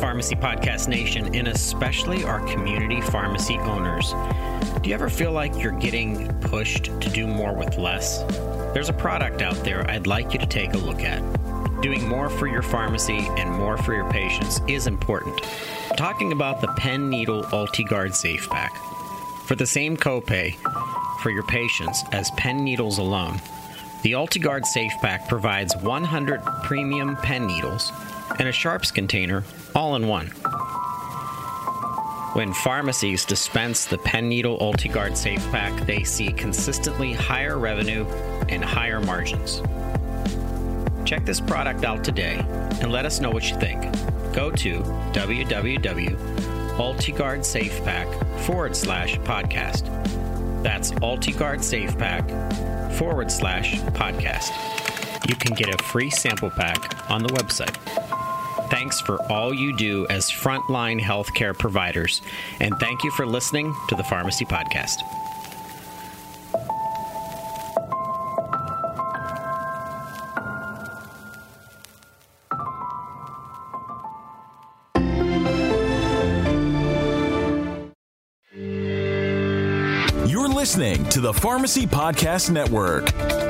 Pharmacy Podcast Nation, and especially our community pharmacy owners. Do you ever feel like you're getting pushed to do more with less? There's a product out there I'd like you to take a look at. Doing more for your pharmacy and more for your patients is important. I'm talking about the pen needle UltiGuard Safe Pack. For the same copay for your patients as pen needles alone, the UltiGuard Safe Pack provides 100 premium pen needles and a sharps container all in one. When pharmacies dispense the pen needle UltiGuard Safe Pack, they see consistently higher revenue and higher margins. Check this product out today and let us know what you think. Go to www.ultiguardsafepack forward slash podcast. That's UltiGuard Safe Pack forward slash podcast. You can get a free sample pack on the website. Thanks for all you do as frontline healthcare providers, and thank you for listening to the Pharmacy Podcast. You're listening to the Pharmacy Podcast Network.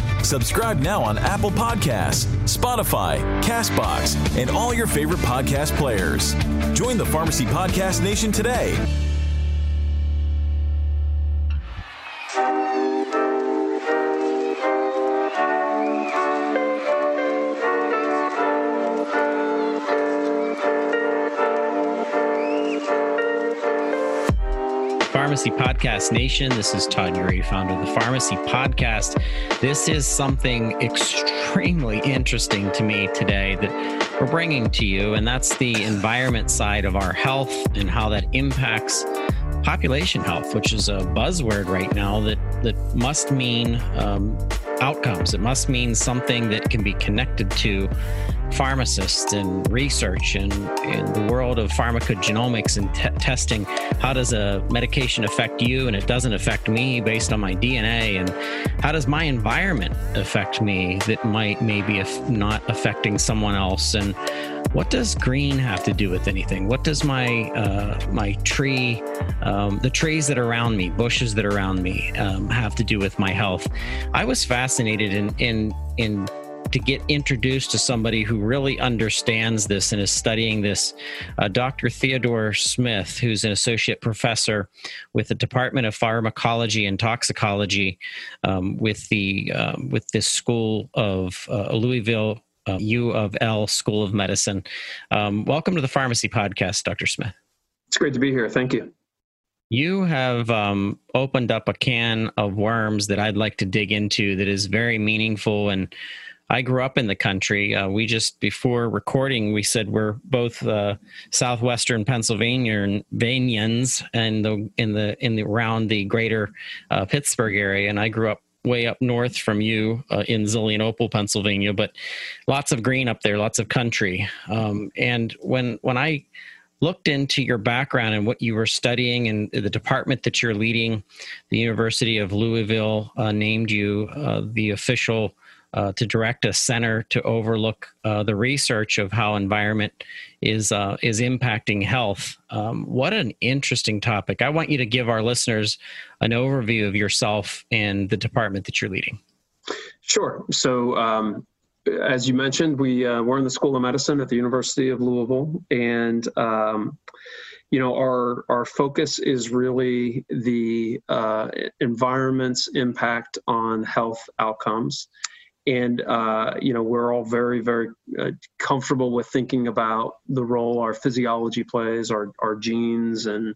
Subscribe now on Apple Podcasts, Spotify, Castbox, and all your favorite podcast players. Join the Pharmacy Podcast Nation today. Pharmacy Podcast Nation. This is Todd Eury, founder of the Pharmacy Podcast. This is something extremely interesting to me today that we're bringing to you, and that's the environment side of our health and how that impacts population health, which is a buzzword right now that that must mean um, outcomes. It must mean something that can be connected to pharmacists and research and in the world of pharmacogenomics and te- testing. How does a medication affect you and it doesn't affect me based on my DNA? And how does my environment affect me that might maybe if not affecting someone else? And what does green have to do with anything? What does my uh, my tree, um, the trees that are around me, bushes that are around me, um, have to do with my health? I was fascinated in in in to get introduced to somebody who really understands this and is studying this. Uh, Dr. Theodore Smith, who's an associate professor with the Department of Pharmacology and Toxicology um, with the um, with this school of uh, Louisville uh, U of L School of Medicine. Um, welcome to the Pharmacy Podcast, Dr. Smith. It's great to be here. Thank you. You have um, opened up a can of worms that I'd like to dig into that is very meaningful. And I grew up in the country. Uh, we just, before recording, we said we're both uh, southwestern Pennsylvanians and the, in the in the around the greater uh, Pittsburgh area. And I grew up way up north from you uh, in Zelienople, Pennsylvania, but lots of green up there, lots of country. Um, and when when I looked into your background and what you were studying and the department that you're leading, the University of Louisville uh, named you uh, the official uh, to direct a center to overlook uh, the research of how environment is uh, is impacting health. Um, what an interesting topic! I want you to give our listeners an overview of yourself and the department that you're leading. Sure. So. Um, as you mentioned, we uh, we're in the School of Medicine at the University of Louisville, and um, you know our our focus is really the uh, environment's impact on health outcomes and uh, you know we're all very very uh, comfortable with thinking about the role our physiology plays our our genes and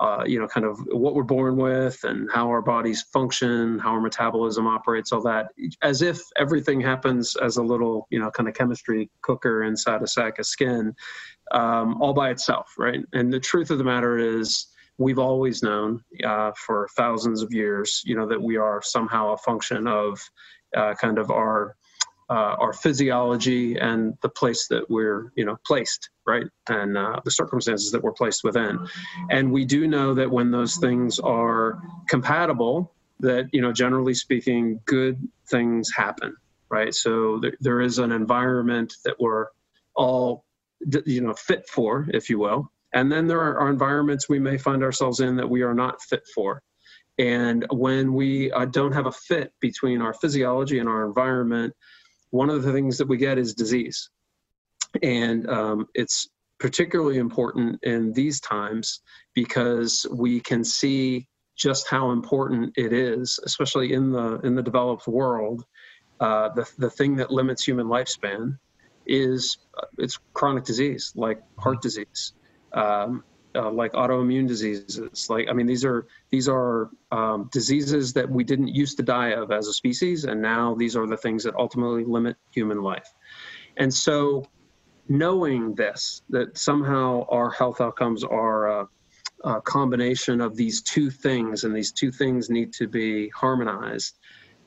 uh, you know kind of what we're born with and how our bodies function how our metabolism operates all that. As if everything happens as a little you know kind of chemistry cooker inside a sack of skin um, all by itself right? And the truth of the matter is we've always known uh, for thousands of years, you know, that we are somehow a function of kind of our uh, our physiology and the place that we're you know placed right? And uh, the circumstances that we're placed within. And we do know that when those things are compatible that you know generally speaking good things happen right? So there, there is an environment that we're all you know fit for if you will. And then there are, are environments we may find ourselves in that we are not fit for and when we uh, don't have a fit between our physiology and our environment one of the things that we get is disease. And um, it's particularly important in these times because we can see just how important it is, especially in the in the developed world. Uh, the the thing that limits human lifespan is uh, it's chronic disease like heart disease, um, uh, like autoimmune diseases. Like I mean, these are these are um, diseases that we didn't used to die of as a species, and now these are the things that ultimately limit human life. And so, knowing this, that somehow our health outcomes are a, a combination of these two things, and these two things need to be harmonized,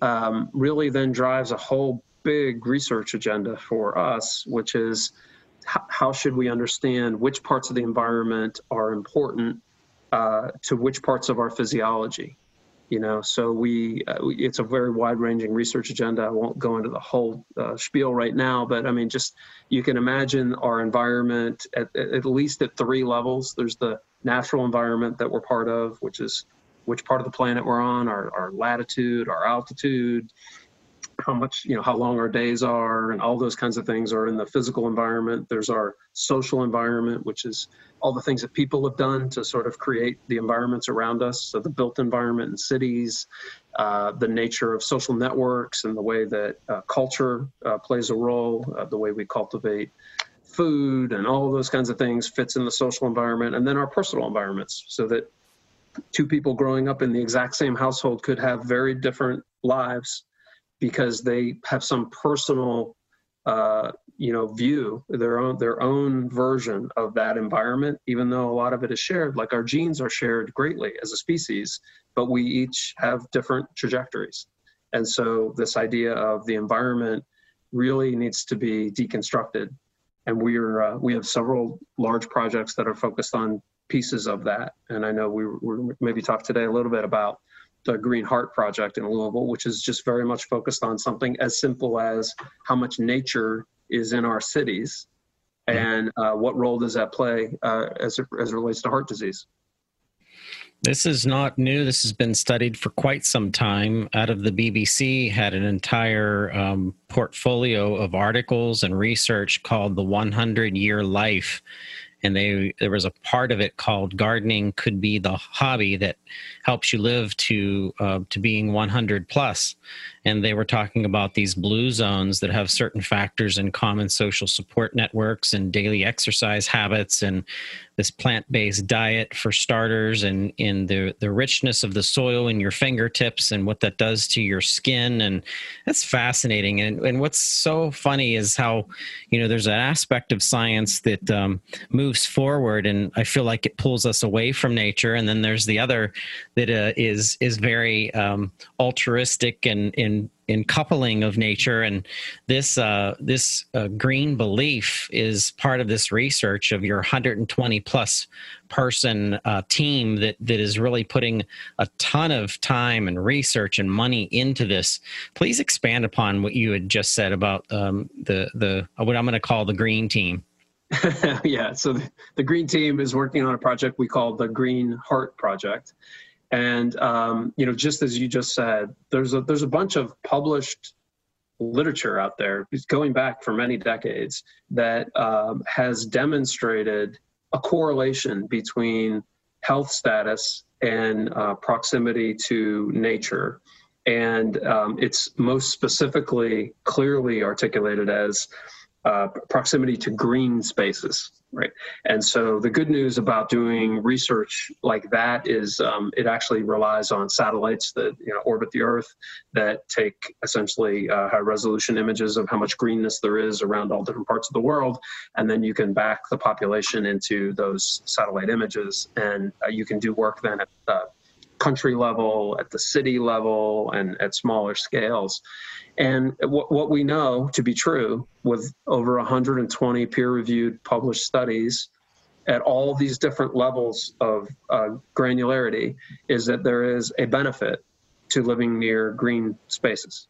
um, really then drives a whole big research agenda for us, which is how should we understand which parts of the environment are important uh, to which parts of our physiology? You know so we uh, it's a very wide ranging research agenda. I won't go into the whole uh, spiel right now but i mean just you can imagine our environment at, at least at three levels. There's the natural environment that we're part of which is which part of the planet we're on our, our latitude our altitude how much you know how long our days are and all those kinds of things are in the physical environment. There's our social environment which is all the things that people have done to sort of create the environments around us. So the built environment in cities uh, the nature of social networks and the way that uh, culture uh, plays a role uh, the way we cultivate food and all those kinds of things fits in the social environment and then our personal environments so that two people growing up in the exact same household could have very different lives because they have some personal uh, you know view their own their own version of that environment even though a lot of it is shared. Like our genes are shared greatly as a species but we each have different trajectories. And so this idea of the environment really needs to be deconstructed. And we're uh, we have several large projects that are focused on pieces of that. And i know we we maybe talk today a little bit about the Green Heart Project in Louisville, which is just very much focused on something as simple as how much nature is in our cities and uh, what role does that play uh, as, it, as it relates to heart disease. This is not new. This has been studied for quite some time. Out of the BBC, had an entire um, portfolio of articles and research called "The 100 Year Life," and they there was a part of it called gardening could be the hobby that helps you live to uh, to being 100 plus. And they were talking about these blue zones that have certain factors in common social support networks and daily exercise habits and this plant-based diet for starters and in the the richness of the soil in your fingertips and what that does to your skin. And that's fascinating. And and what's so funny is how you know there's an aspect of science that um, moves forward and I feel like it pulls us away from nature. And then there's the other that uh, is is very um, altruistic and in in coupling of nature and this uh, this uh, green belief is part of this research of your 120 plus person uh, team that that is really putting a ton of time and research and money into this. Please expand upon what you had just said about um, the the what I'm going to call the green team. yeah, so the, the green team is working on a project we call the Green Heart Project and um, you know, just as you just said, there's a there's a bunch of published literature out there, going back for many decades, that um, has demonstrated a correlation between health status and uh, proximity to nature. And um, it's most specifically clearly articulated as uh, proximity to green spaces, right? And so the good news about doing research like that is um, it actually relies on satellites that you know orbit the Earth that take essentially uh, high resolution images of how much greenness there is around all different parts of the world, and then you can back the population into those satellite images, and uh, you can do work then at the country level, at the city level, and at smaller scales. And what, what we know to be true with over 120 peer reviewed published studies at all these different levels of uh, granularity is that there is a benefit to living near green spaces.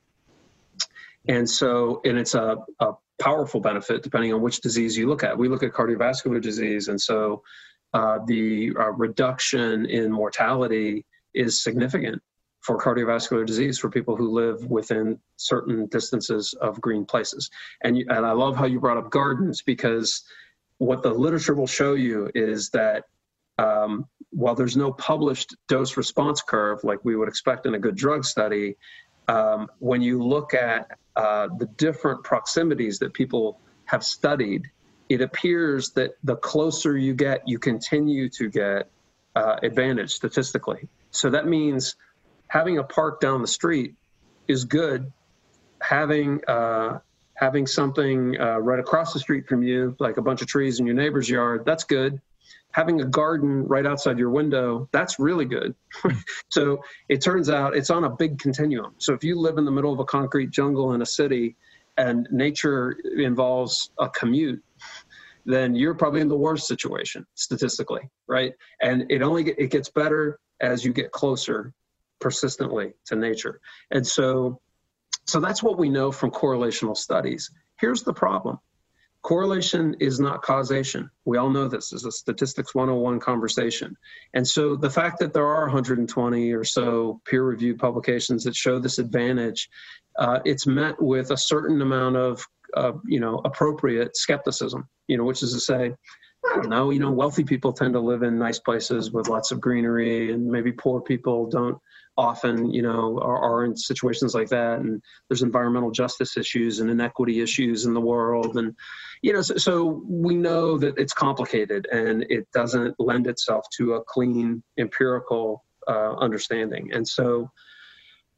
And so, and it's a, a powerful benefit depending on which disease you look at. We look at cardiovascular disease, and so uh, the uh, reduction in mortality is significant for cardiovascular disease for people who live within certain distances of green places. And, you, and I love how you brought up gardens because what the literature will show you is that um, while there's no published dose response curve like we would expect in a good drug study, um, when you look at uh, the different proximities that people have studied, it appears that the closer you get, you continue to get uh, advantage statistically. So that means having a park down the street is good. Having uh, having something uh, right across the street from you, like a bunch of trees in your neighbor's yard, that's good. Having a garden right outside your window, that's really good. so it turns out it's on a big continuum. So if you live in the middle of a concrete jungle in a city and nature involves a commute, then you're probably in the worst situation statistically, right? And it only it gets better as you get closer persistently to nature. And so, so that's what we know from correlational studies. Here's the problem. Correlation is not causation. We all know this is a statistics 101 conversation. And so the fact that there are 120 or so peer reviewed publications that show this advantage, uh, it's met with a certain amount of, uh, you know, appropriate skepticism, you know, which is to say, know, you know, wealthy people tend to live in nice places with lots of greenery, and maybe poor people don't often, you know, are, are, in situations like that. And there's environmental justice issues and inequity issues in the world. And, you know, so, so we know that it's complicated and it doesn't lend itself to a clean empirical uh, understanding. And so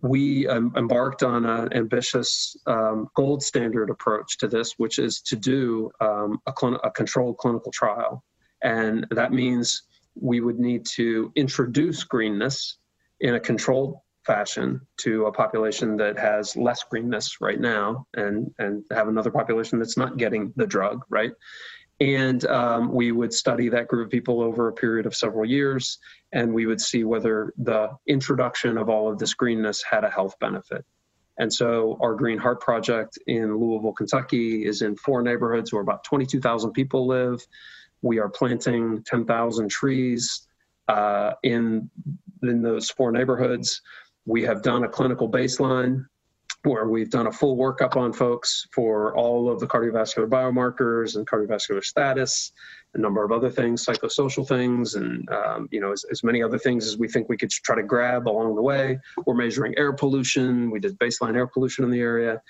we um, embarked on an ambitious um, gold standard approach to this, which is to do um, a, cl- a controlled clinical trial. And that means we would need to introduce greenness in a controlled fashion to a population that has less greenness right now and and have another population that's not getting the drug right and um, we would study that group of people over a period of several years and we would see whether the introduction of all of this greenness had a health benefit. And so our green heart project in louisville kentucky is in four neighborhoods where about 22000 people live. We are planting 10000 trees uh, in in those four neighborhoods. We have done a clinical baseline where we've done a full workup on folks for all of the cardiovascular biomarkers and cardiovascular status, a number of other things, psychosocial things, and um, you know as, as, many other things as we think we could try to grab along the way. We're measuring air pollution. We did baseline air pollution in the area,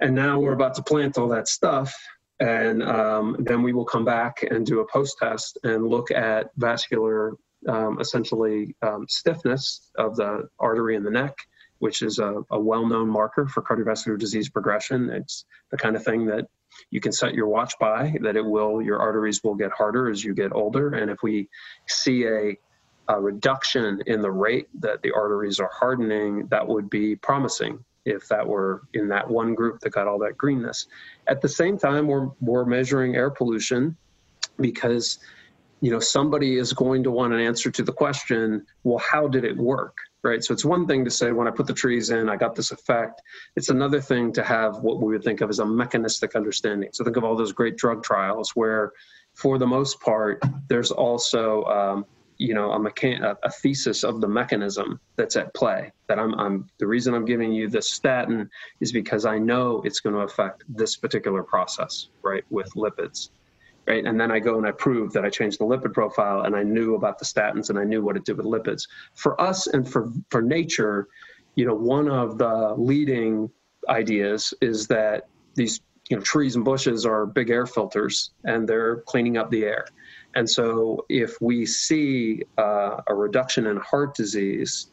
and now we're about to plant all that stuff. And um, then we will come back and do a post test and look at vascular um, essentially um, stiffness of the artery in the neck, which is a, a well known marker for cardiovascular disease progression. It's the kind of thing that you can set your watch by, that it will, your arteries will get harder as you get older. And if we see a, a reduction in the rate that the arteries are hardening, that would be promising if that were in that one group that got all that greenness. At the same time, we're, we're measuring air pollution because you know somebody is going to want an answer to the question well how did it work right? So it's one thing to say when i put the trees in i got this effect. It's another thing to have what we would think of as a mechanistic understanding. So think of all those great drug trials where for the most part there's also um, you know a, mechan- a thesis of the mechanism that's at play that I'm, I'm the reason i'm giving you this statin is because i know it's going to affect this particular process right with lipids right? And then I go and I prove that I changed the lipid profile and I knew about the statins and I knew what it did with lipids. For us and for, for nature, you know, one of the leading ideas is that these you know, trees and bushes are big air filters and they're cleaning up the air. And so if we see uh, a reduction in heart disease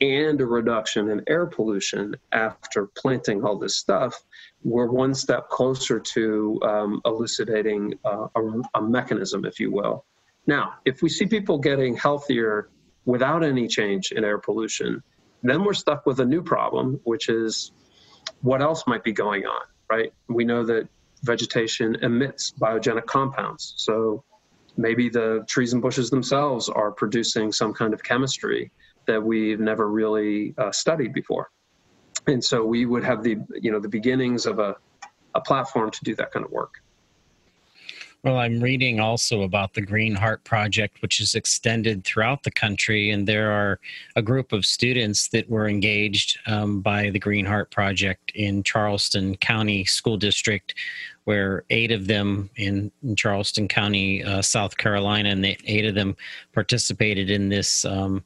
and a reduction in air pollution after planting all this stuff, we're one step closer to um, elucidating uh, a, a mechanism, if you will. Now, if we see people getting healthier without any change in air pollution, then we're stuck with a new problem, which is what else might be going on, right? We know that vegetation emits biogenic compounds. So maybe the trees and bushes themselves are producing some kind of chemistry that we've never really uh, studied before. And so we would have the, you know, the beginnings of a, a platform to do that kind of work. Well, I'm reading also about the Green Heart Project, which is extended throughout the country, and there are a group of students that were engaged um, by the Green Heart Project in Charleston County School District, where eight of them in, in Charleston County, uh, South Carolina, and the eight of them participated in this um,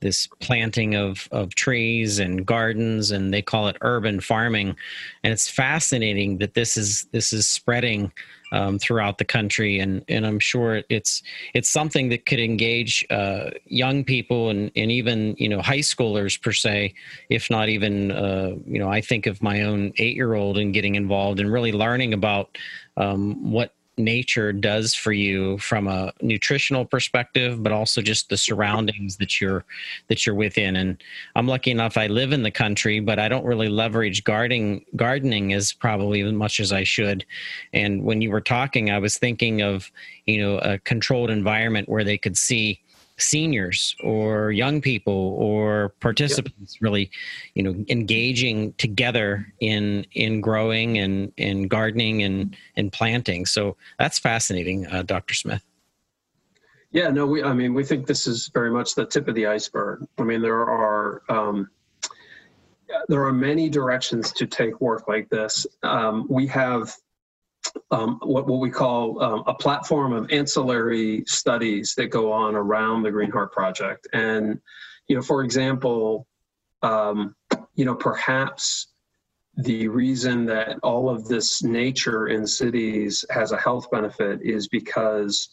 this planting of, of trees and gardens and they call it urban farming. And it's fascinating that this is this is spreading um, throughout the country, and and I'm sure it's it's something that could engage uh, young people and and even you know high schoolers per se, if not even uh, you know I think of my own eight year old and getting involved and really learning about um, what nature does for you from a nutritional perspective but also just the surroundings that you're that you're within. And i'm lucky enough i live in the country but i don't really leverage gardening gardening as probably as much as i should. And when you were talking i was thinking of you know a controlled environment where they could see seniors or young people or participants yep. really you know engaging together in in growing and in gardening and and planting. So that's fascinating uh, dr smith. Yeah no we i mean we think this is very much the tip of the iceberg. I mean there are um, there are many directions to take work like this. Um, we have um, what, what we call um, a platform of ancillary studies that go on around the Green Heart Project. And, you know, for example, um, you know, perhaps the reason that all of this nature in cities has a health benefit is because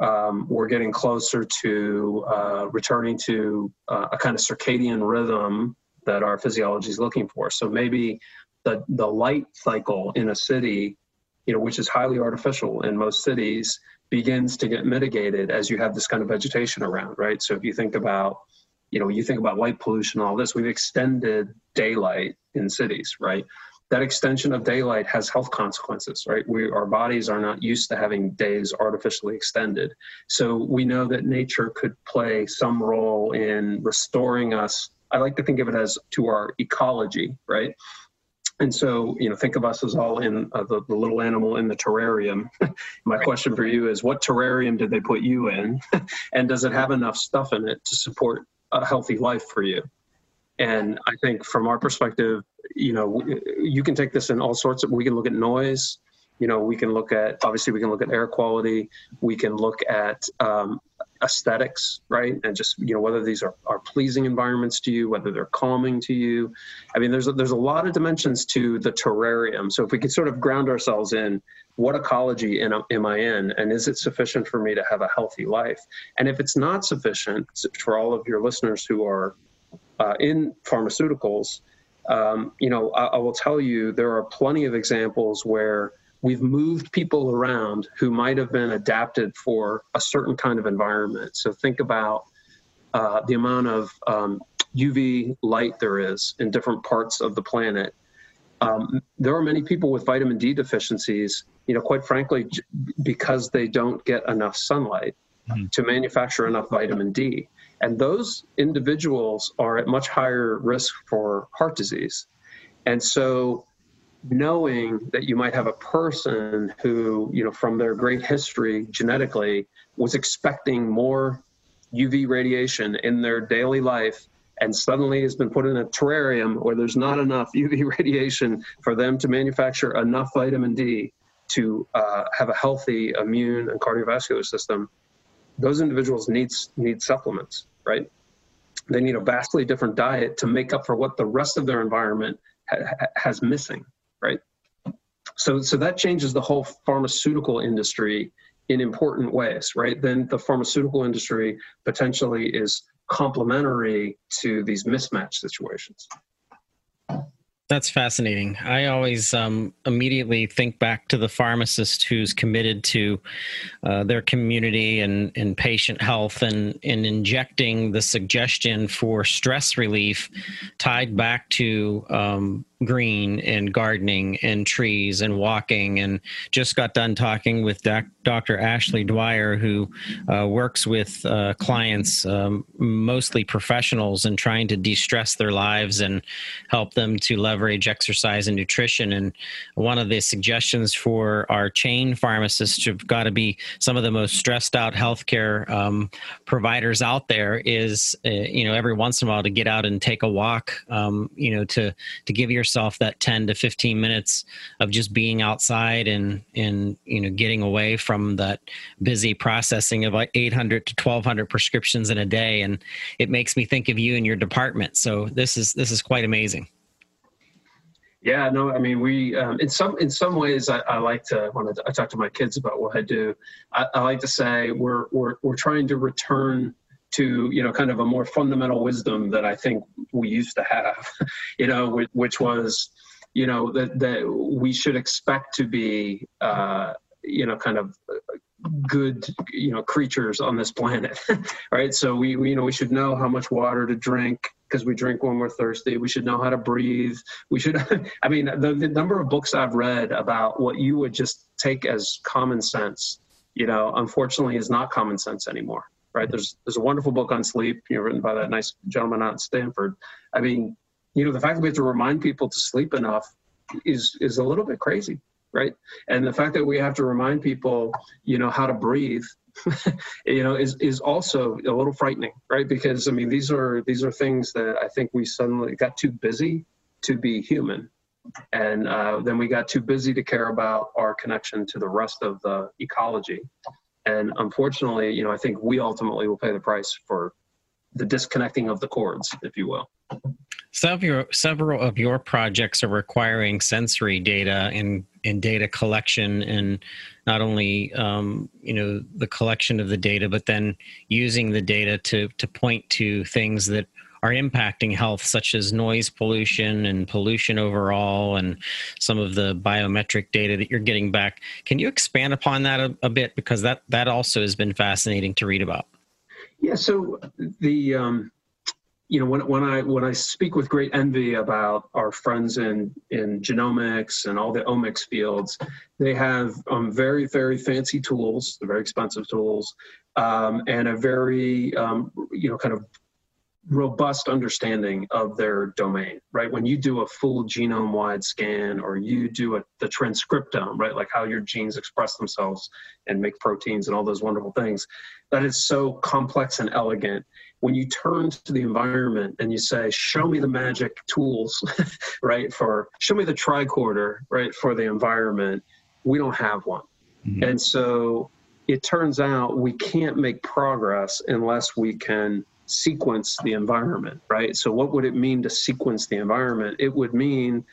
um, we're getting closer to uh, returning to uh, a kind of circadian rhythm that our physiology is looking for. So maybe the, the light cycle in a city you know, which is highly artificial in most cities, begins to get mitigated as you have this kind of vegetation around, right? So if you think about, you know, you think about light pollution, and all this, we've extended daylight in cities, right? That extension of daylight has health consequences, right? We, our bodies are not used to having days artificially extended. So we know that nature could play some role in restoring us. I like to think of it as to our ecology, right? And so, you know, think of us as all in uh, the, the little animal in the terrarium. My question for you is what terrarium did they put you in? and does it have enough stuff in it to support a healthy life for you? And I think from our perspective, you know, you can take this in all sorts of, we can look at noise, you know, we can look at, obviously we can look at air quality, we can look at um, aesthetics, right? And just you know whether these are, are pleasing environments to you, whether they're calming to you. I mean, there's a, there's a lot of dimensions to the terrarium. So if we could sort of ground ourselves in what ecology am, am I in, and is it sufficient for me to have a healthy life? And if it's not sufficient for all of your listeners who are uh, in pharmaceuticals, um, you know, I, I will tell you there are plenty of examples where we've moved people around who might have been adapted for a certain kind of environment. So think about uh, the amount of um, UV light there is in different parts of the planet. Um, there are many people with vitamin D deficiencies, you know, quite frankly, j- because they don't get enough sunlight mm-hmm. to manufacture enough vitamin D. And those individuals are at much higher risk for heart disease. And so knowing that you might have a person who, you know, from their great history genetically was expecting more UV radiation in their daily life and suddenly has been put in a terrarium where there's not enough UV radiation for them to manufacture enough vitamin D to uh, have a healthy immune and cardiovascular system, those individuals need, need supplements, right? They need a vastly different diet to make up for what the rest of their environment ha- has missing right? So, so that changes the whole pharmaceutical industry in important ways, right? Then the pharmaceutical industry potentially is complementary to these mismatch situations. That's fascinating. I always um, immediately think back to the pharmacist who's committed to uh, their community and, and patient health and, and injecting the suggestion for stress relief tied back to um, green and gardening and trees and walking and just got done talking with doc, dr ashley dwyer who uh, works with uh, clients um, mostly professionals and trying to de-stress their lives and help them to leverage exercise and nutrition. And one of the suggestions for our chain pharmacists who've got to be some of the most stressed out healthcare um, providers out there is uh, you know every once in a while to get out and take a walk um, you know to to give your yourself that 10 to 15 minutes of just being outside and and you know getting away from that busy processing of like 800 to 1200 prescriptions in a day. And it makes me think of you and your department. So this is this is quite amazing. Yeah, no, I mean, we um, in some in some ways, I, I, like to when I, talk to my kids about what I do, I, I, like to say we're we're we're trying to return to you know kind of a more fundamental wisdom that I think we used to have, you know, which, was you know that that we should expect to be uh, you know kind of good you know creatures on this planet right? So we, we, you know we should know how much water to drink because we drink when we're thirsty. We should know how to breathe. We should i mean the, the number of books i've read about what you would just take as common sense you know unfortunately is not common sense anymore right? There's there's a wonderful book on sleep, you know, written by that nice gentleman out at Stanford. I mean, you know, the fact that we have to remind people to sleep enough is is a little bit crazy, right? And the fact that we have to remind people, you know, how to breathe, you know, is is also a little frightening, right? Because I mean, these are these are things that I think we suddenly got too busy to be human, and uh, then we got too busy to care about our connection to the rest of the ecology and unfortunately, you know, I think we ultimately will pay the price for the disconnecting of the cords, if you will. Your, several of your projects are requiring sensory data and, and data collection, and not only um, you know the collection of the data, but then using the data to to point to things that are impacting health, such as noise pollution and pollution overall, and some of the biometric data that you're getting back. Can you expand upon that a, a bit because that that also has been fascinating to read about. Yeah. So the um, you know when when I when I speak with great envy about our friends in in genomics and all the omics fields, they have um, very very fancy tools, very expensive tools, um, and a very um, you know kind of robust understanding of their domain, right? When you do a full genome wide scan or you do a, the transcriptome, right? Like how your genes express themselves and make proteins and all those wonderful things, that is so complex and elegant. When you turn to the environment and you say, show me the magic tools, right? For show me the tricorder, right? For the environment, we don't have one. Mm-hmm. And so it turns out we can't make progress unless we can sequence the environment, right? So what would it mean to sequence the environment? It would mean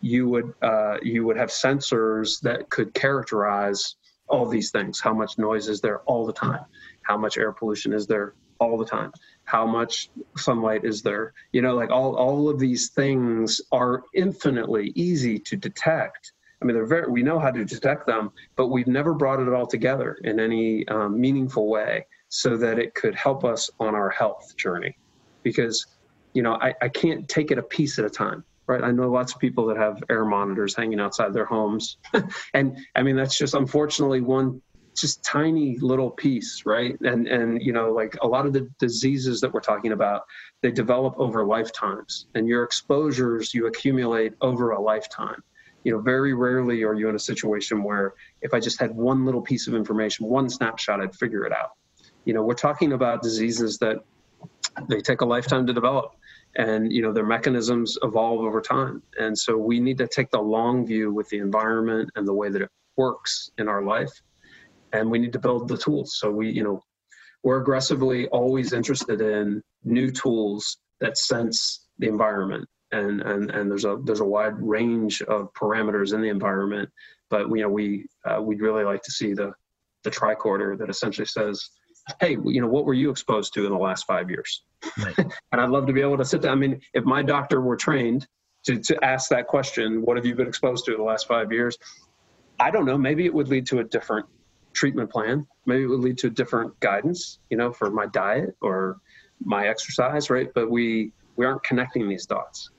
you would uh, you would have sensors that could characterize all these things. How much noise is there all the time? How much air pollution is there all the time? How much sunlight is there? You know, like all all of these things are infinitely easy to detect. I mean, they're very, we know how to detect them, but we've never brought it all together in any um, meaningful way so that it could help us on our health journey. Because, you know, I, I can't take it a piece at a time, right? I know lots of people that have air monitors hanging outside their homes. and I mean, that's just unfortunately one just tiny little piece right and and you know like a lot of the diseases that we're talking about they develop over lifetimes and your exposures you accumulate over a lifetime you know very rarely are you in a situation where if i just had one little piece of information one snapshot i'd figure it out you know, we're talking about diseases that they take a lifetime to develop and you know their mechanisms evolve over time. And so we need to take the long view with the environment and the way that it works in our life. And we need to build the tools. So we you know we're aggressively always interested in new tools that sense the environment. And and and there's a there's a wide range of parameters in the environment. But you know, we uh, we'd really like to see the the tricorder that essentially says, "Hey, you know, what were you exposed to in the last five years?" Right. and I'd love to be able to sit down. I mean, if my doctor were trained to to ask that question, "What have you been exposed to in the last five years?" I don't know. Maybe it would lead to a different treatment plan. Maybe it would lead to a different guidance, you know, for my diet or my exercise, right? But we we aren't connecting these dots.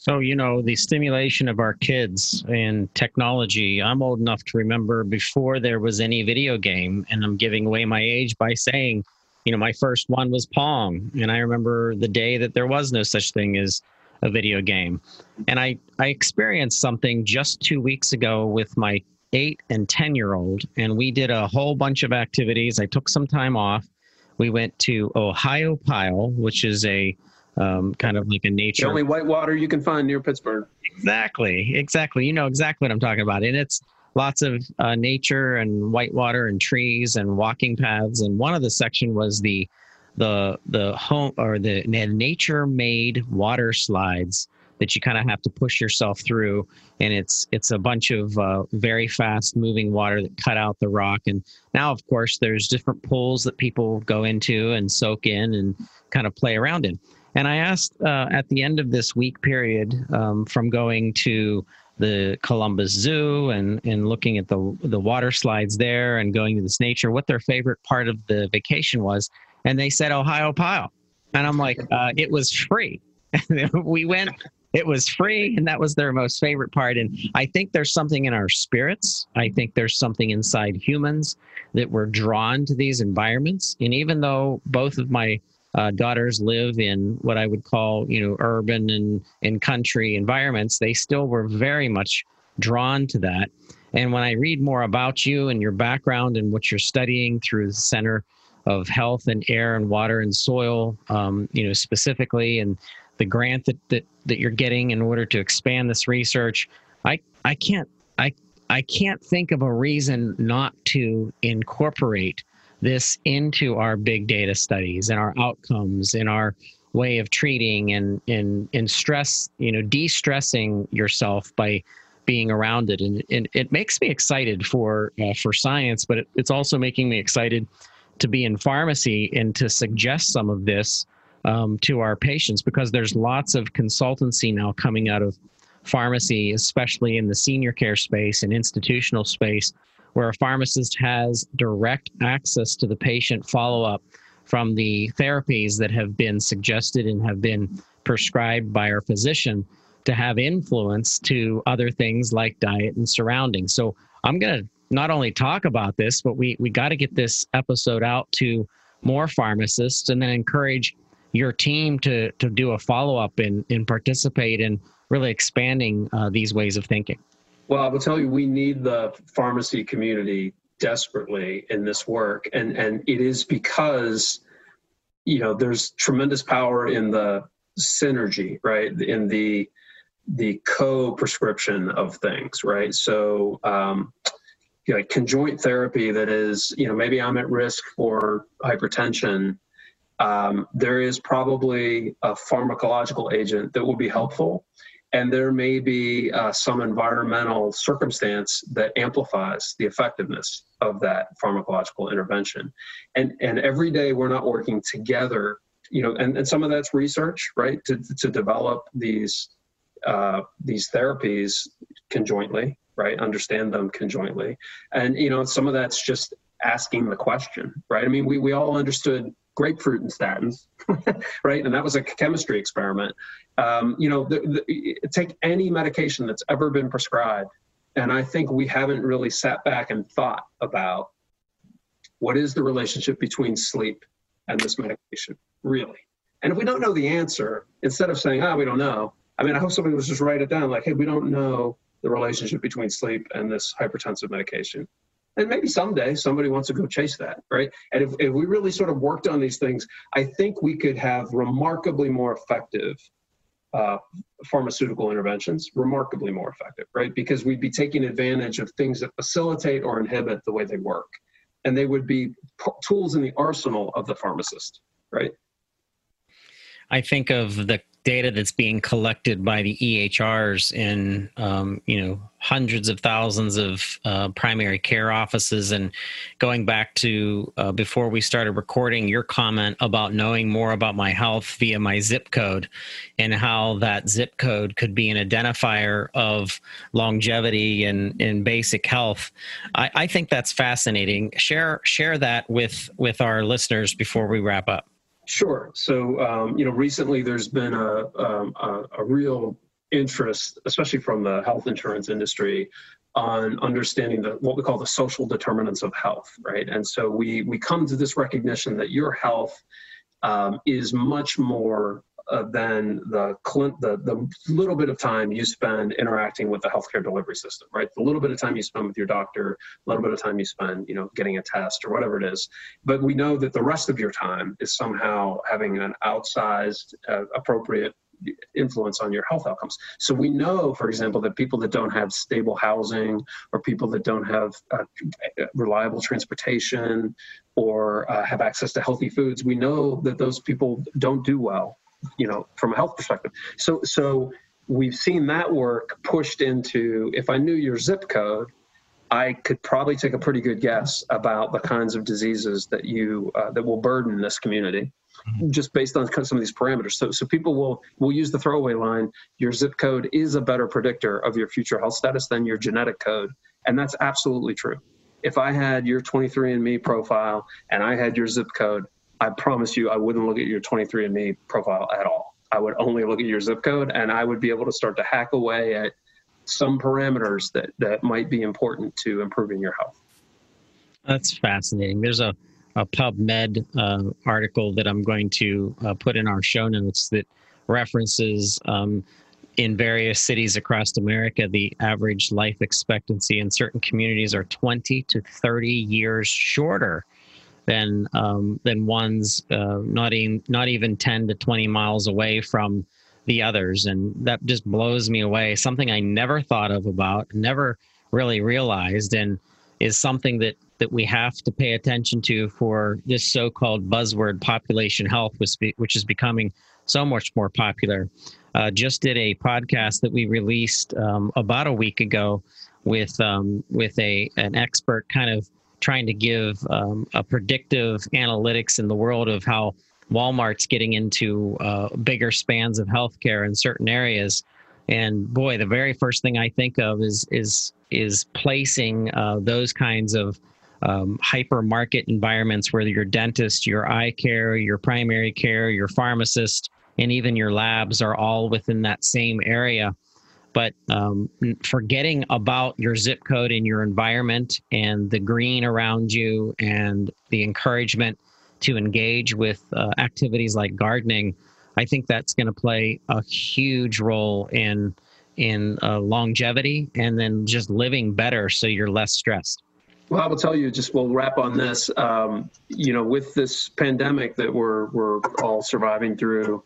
So, you know, the stimulation of our kids and technology, I'm old enough to remember before there was any video game, and I'm giving away my age by saying, you know, my first one was Pong. And I remember the day that there was no such thing as a video game. And I, I experienced something just two weeks ago with my eight and 10 year old, and we did a whole bunch of activities. I took some time off. We went to Ohiopyle, which is a um, kind of like a nature. The only whitewater you can find near Pittsburgh. Exactly, exactly. You know exactly what I'm talking about, and it's lots of uh, nature and whitewater and trees and walking paths. And one of the section was the the the home or the nature made water slides that you kind of have to push yourself through and it's it's a bunch of uh, very fast moving water that cut out the rock and now of course there's different pools that people go into and soak in and kind of play around in and I asked uh, at the end of this week period um, from going to the Columbus Zoo and, and looking at the, the water slides there and going to this nature, what their favorite part of the vacation was. And they said Ohiopyle. And I'm like, uh, it was free. we went, it was free, and that was their most favorite part. And I think there's something in our spirits. I think there's something inside humans that we're drawn to these environments. And even though both of my uh, daughters live in what I would call, you know, urban and, and country environments, they still were very much drawn to that. And when I read more about you and your background and what you're studying through the Center of Health and Air and Water and Soil, um, you know, specifically, and the grant that, that that you're getting in order to expand this research, I I can't I I can't think of a reason not to incorporate this into our big data studies and our outcomes and our way of treating and and and stress you know de-stressing yourself by being around it. And, and it makes me excited for uh, for science but it, it's also making me excited to be in pharmacy and to suggest some of this um, to our patients because there's lots of consultancy now coming out of pharmacy especially in the senior care space and institutional space where a pharmacist has direct access to the patient follow up from the therapies that have been suggested and have been prescribed by our physician to have influence to other things like diet and surroundings. So I'm going to not only talk about this, but we, we got to get this episode out to more pharmacists and then encourage your team to, to do a follow up and, and participate in really expanding uh, these ways of thinking. Well, I will tell you, we need the pharmacy community desperately in this work, and and it is because you know there's tremendous power in the synergy, right? In the the co-prescription of things, right? So. Um, you know, conjoint therapy that is, you know, maybe I'm at risk for hypertension. Um, there is probably a pharmacological agent that will be helpful and there may be uh, some environmental circumstance that amplifies the effectiveness of that pharmacological intervention. And and every day we're not working together you know and, and some of that's research right? To, to develop these uh, these therapies conjointly right? Understand them conjointly. And you know some of that's just asking the question right? I mean we, we all understood grapefruit and statins, right? And that was a chemistry experiment. Um, you know, the, the, take any medication that's ever been prescribed, and I think we haven't really sat back and thought about what is the relationship between sleep and this medication, really. And if we don't know the answer, instead of saying, "Ah, oh, we don't know," I mean, I hope somebody was just write it down, like, "Hey, we don't know the relationship between sleep and this hypertensive medication." And maybe someday somebody wants to go chase that right? And if, if we really sort of worked on these things i think we could have remarkably more effective uh, pharmaceutical interventions remarkably more effective right? Because we'd be taking advantage of things that facilitate or inhibit the way they work. And they would be p- tools in the arsenal of the pharmacist right? I think of the data that's being collected by the EHRs in um, you know hundreds of thousands of uh, primary care offices. And going back to uh, before we started recording your comment about knowing more about my health via my zip code and how that zip code could be an identifier of longevity and, and basic health I, I think that's fascinating. Share share that with with our listeners before we wrap up Sure. So, um, you know, recently there's been a, um, a, a, real interest, especially from the health insurance industry, on understanding the, what we call the social determinants of health, right? And so we we come to this recognition that your health um, is much more uh, than the, the the little bit of time you spend interacting with the healthcare delivery system, right? The little bit of time you spend with your doctor, a little bit of time you spend, you know, getting a test or whatever it is. But we know that the rest of your time is somehow having an outsized, uh, appropriate influence on your health outcomes. So we know, for example, that people that don't have stable housing or people that don't have uh, reliable transportation or uh, have access to healthy foods, we know that those people don't do well you know, from a health perspective. So, so we've seen that work pushed into if I knew your zip code, I could probably take a pretty good guess about the kinds of diseases that you uh, that will burden this community, mm-hmm. just based on some of these parameters. So, so people will will use the throwaway line: your zip code is a better predictor of your future health status than your genetic code, and that's absolutely true. If I had your 23andMe profile and I had your zip code, I promise you, I wouldn't look at your 23andMe profile at all. I would only look at your zip code, and I would be able to start to hack away at some parameters that that might be important to improving your health. That's fascinating. There's a a PubMed uh, article that I'm going to uh, put in our show notes that references um, in various cities across America, the average life expectancy in certain communities are 20 to 30 years shorter than um, than ones uh, not even not even 10 to 20 miles away from the others. And that just blows me away. Something i never thought of about never really realized and is something that that we have to pay attention to for this so-called buzzword population health which is becoming so much more popular. Uh, just did a podcast that we released um, about a week ago with um, with a an expert kind of trying to give um, a predictive analytics in the world of how Walmart's getting into uh, bigger spans of healthcare in certain areas. And boy, the very first thing I think of is is is placing uh, those kinds of um, hypermarket environments where your dentist, your eye care, your primary care, your pharmacist, and even your labs are all within that same area but um, forgetting about your zip code and your environment and the green around you and the encouragement to engage with uh, activities like gardening i think that's going to play a huge role in in uh, longevity and then just living better so you're less stressed well, I will tell you, just we'll wrap on this. Um, you know, with this pandemic that we're we're all surviving through,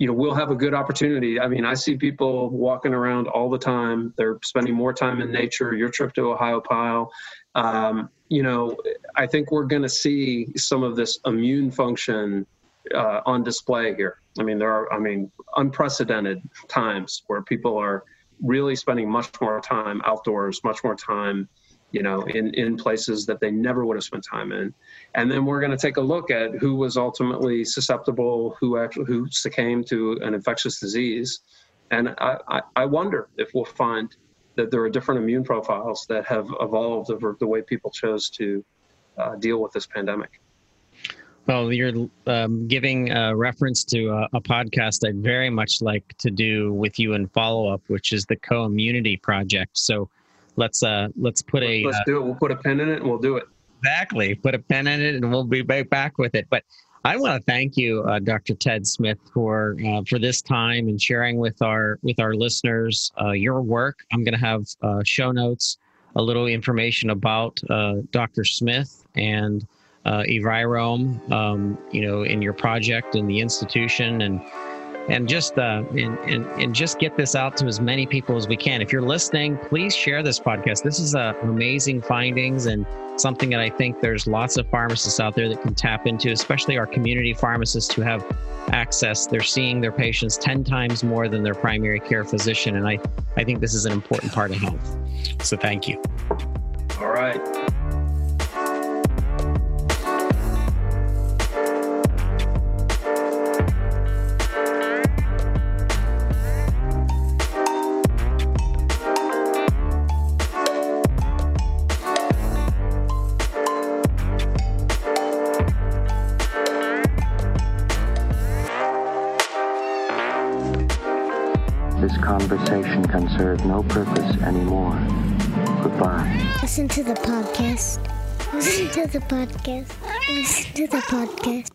you know, we'll have a good opportunity. I mean, I see people walking around all the time. They're spending more time in nature. Your trip to Ohiopyle, um, you know, I think we're going to see some of this immune function uh, on display here. I mean, there are, I mean, unprecedented times where people are really spending much more time outdoors, much more time you know, in, in places that they never would have spent time in. And then we're going to take a look at who was ultimately susceptible, who actually who succumbed to an infectious disease. And I, I, I wonder if we'll find that there are different immune profiles that have evolved over the way people chose to uh, deal with this pandemic. Well, you're um, giving a reference to a, a, podcast I'd very much like to do with you in follow up, which is the Co-Immunity Project. So let's uh let's put a let's uh, do it. We'll put a pen in it and we'll do it. Exactly. Put a pen in it and we'll be right back with it. But I want to thank you, uh, Dr. Ted Smith, for uh, for this time and sharing with our with our listeners uh, your work. I'm going to have uh, show notes, a little information about uh, Dr. Smith and uh, Envirome, um, you know, in your project and the institution and and just uh, and, and, and just get this out to as many people as we can. If you're listening, please share this podcast. This is uh, amazing findings and something that I think there's lots of pharmacists out there that can tap into, especially our community pharmacists who have access. They're seeing their patients 10 times more than their primary care physician. And I, I think this is an important part of health. So thank you. To the podcast. Listen to the podcast.